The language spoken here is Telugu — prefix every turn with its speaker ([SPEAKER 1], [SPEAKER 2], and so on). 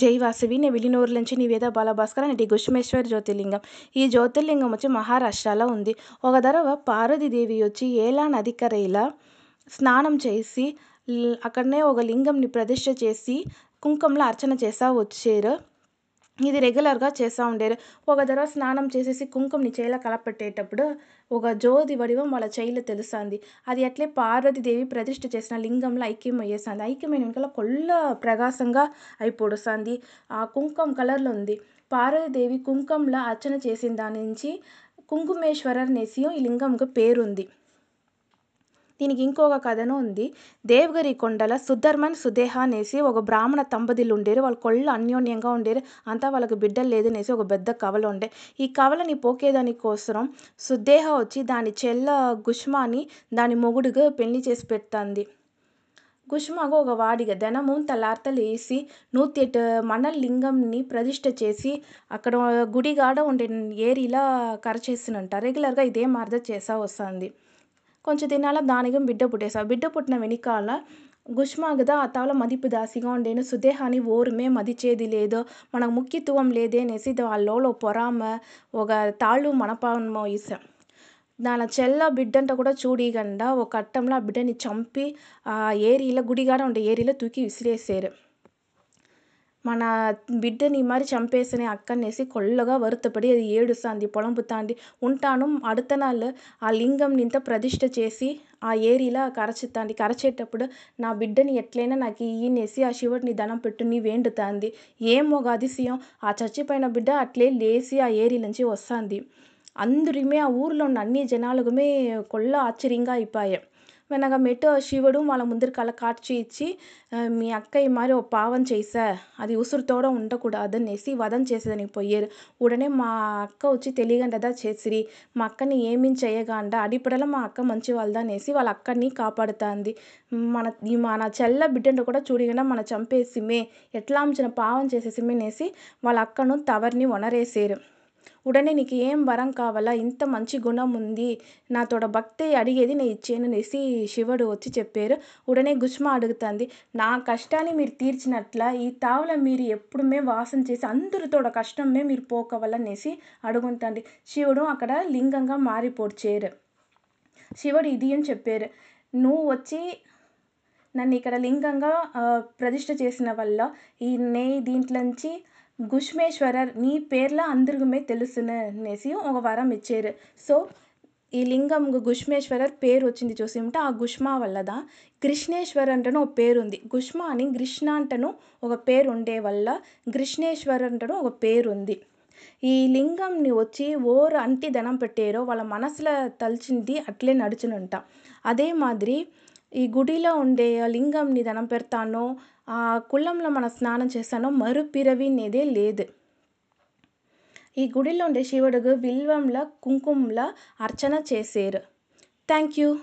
[SPEAKER 1] జై వాసవి నేను విలినూరు నుంచి నివేద బాలభాస్కర్ అనేది గుష్మేశ్వర జ్యోతిర్లింగం. ఈ జ్యోతిర్లింగం వచ్చి మహారాష్ట్రలో ఉంది. ఒక తడవ పార్వతీదేవి వచ్చి ఏలా నది కరైలా స్నానం చేసి అక్కడనే ఒక లింగంని ప్రతిష్ట చేసి కుంకుమలో అర్చన చేస్తూ వచ్చారు. ఇది రెగ్యులర్గా చేస్తూ ఉండేరు. ఒక తడవ స్నానం చేసేసి కుంకుమని చేయిలో కలపెట్టేటప్పుడు ఒక జ్యోతి వడివం వాళ్ళ చేయిలో తెలుస్తుంది. అది అట్లే పార్వతీదేవి ప్రతిష్ఠ చేసిన లింగంలో ఐక్యం అయ్యేస్తుంది ఐక్యమైన వెనకాల కొల్ల ప్రకాశంగా అయిపోడుస్తుంది. ఆ కుంకుమ కలర్లో ఉంది. పార్వతీదేవి కుంకుమలో అర్చన చేసిన దాని నుంచి కుంకుమేశ్వరర్ అనేసి ఈ లింగంకు పేరుంది. దీనికి ఇంకొక కథను ఉంది. దేవగిరి కొండల సుధర్మన్ సుదేహ అనేసి ఒక బ్రాహ్మణ తంపతిలు ఉండేరు వాళ్ళు కొళ్ళు అన్యోన్యంగా ఉండేరు. అంతా వాళ్ళకి బిడ్డలు లేదనేసి ఒక పెద్ద కవల ఉండే ఈ కవలని పోకేదానికోసం సుదేహ వచ్చి దాని చెల్ల గుష్మాని దాని మొగుడుగా పెళ్ళి చేసి పెడుతుంది. గుష్మాకు ఒక వాడిగా దినము తలార్తలు వేసి నూతి మన లింగంని ప్రతిష్ఠ చేసి అక్కడ గుడిగాడ ఉండే ఏరిలా కరచేసినంట. రెగ్యులర్గా ఇదే మార్ద చేసా వస్తుంది. కొంచెం దినాల దానికి బిడ్డ పుట్టేసా బిడ్డ పుట్టిన వెనకాల గుష్మాగద ఆ తావల మదిపు దాసిగా ఉండేను సుదేహాని ఓరుమే మదిచేది లేదో మనకు ముఖ్యత్వం లేదే అనేసి వాళ్ళలో పొరామ ఒక తాళ్ళు మనపామో ఇసా దాని చెల్ల బిడ్డంట కూడా చూడిగండ ఒక అట్టంలో ఆ బిడ్డని చంపి ఆ ఏరిలో గుడిగాడ ఉండే ఏరిలో తూకి విసిరేసారు మన బిడ్డని మరి చంపేసిన అక్కనేసి కొల్లగా వరుతపడి అది ఏడుస్తాంది పొలంపుతాంది. ఉంటాను అడుతనాలు ఆ లింగం ఇంత ప్రతిష్ట చేసి ఆ ఏరిలా కరచుతాంది. కరచేటప్పుడు నా బిడ్డని ఎట్లయినా నాకు ఈయనేసి ఆ శివుడిని దనం పెట్టు నీ వేండుతాంది. ఏం ఒక అతిశయం ఆ చచ్చిపోయిన బిడ్డ అట్లే లేచి ఆ ఏరి నుంచి వస్తుంది. అందరిమే ఆ ఊర్లో ఉన్న అన్ని జనాలకుమే కొల్ల ఆశ్చర్యంగా అయిపోయాయి వెనక మెట్టు శివుడు వాళ్ళ ముందరి కళ్ళ కాడ్చి ఇచ్చి మీ అక్క ఈ మరి ఓ పావం చేసా. అది ఉసురుతోడ ఉండకూడదనేసి వధం చేసేదానికి పోయారు. ఉడనే మా అక్క వచ్చి తెలియగంటదా చేసిరి? మా అక్కని ఏమీ చేయగాండ అడిపడల మా అక్క మంచి వాళ్ళదా అనేసి వాళ్ళ అక్కని కాపాడుతుంది. మన మన చెల్ల బిడ్డను కూడా చూడకుండా మన చంపేసిమే. ఎట్లా అంచిన పావం చేసేసిమే అనేసి వాళ్ళ అక్కను తవరిని వనరేసారు. ఉడనే నీకు ఏం వరం కావాలా? ఇంత మంచి గుణం ఉంది. నాతోడ భక్తి అడిగేది నేను ఇచ్చేను అనేసి శివుడు వచ్చి చెప్పారు. ఉడనే గుష్మ అడుగుతుంది. నా కష్టాన్ని మీరు తీర్చినట్ల ఈ తావుల మీరు ఎప్పుడుమే వాసన చేసి అందరితోడ కష్టమే మీరు పోకవలనేసి అడుగుతుంది. శివుడు అక్కడ లింగంగా మారిపోడ్చారు. శివుడు ఇది అని చెప్పారు. నువ్వు వచ్చి నన్ను ఇక్కడ లింగంగా ప్రతిష్ట చేసిన వల్ల ఈ నే దీంట్లోంచి గుష్మేశ్వరర్ నీ పేర్ల అందరికమే తెలుసును అనేసి ఒక వరం ఇచ్చారు. సో ఈ లింగం గుష్మేశ్వరర్ పేరు వచ్చింది చూసి ఉంటే ఆ గుష్మా వల్లదా? కృష్ణేశ్వర్ అంటను ఒక పేరు ఉంది గుష్మా అని కృష్ణ అంటను ఒక పేరు ఉండే వల్ల కృష్ణేశ్వర్ అంటను ఒక పేరు ఉంది ఈ లింగంని వచ్చి ఓరు అంటి ధనం పెట్టారో వాళ్ళ మనసులో తలిచింది అట్లే నడుచునంట. అదే మాదిరి ఈ గుడిలో ఉండే లింగంని ధనం పెడతానో ఆ కుళ్ళంలో మన స్నానం చేస్తానో మరుపిరవి అనేదే లేదు. ఈ గుడిలో ఉండే శివుడుకు విల్వంల కుంకుమల అర్చన చేశారు థ్యాంక్ యూ.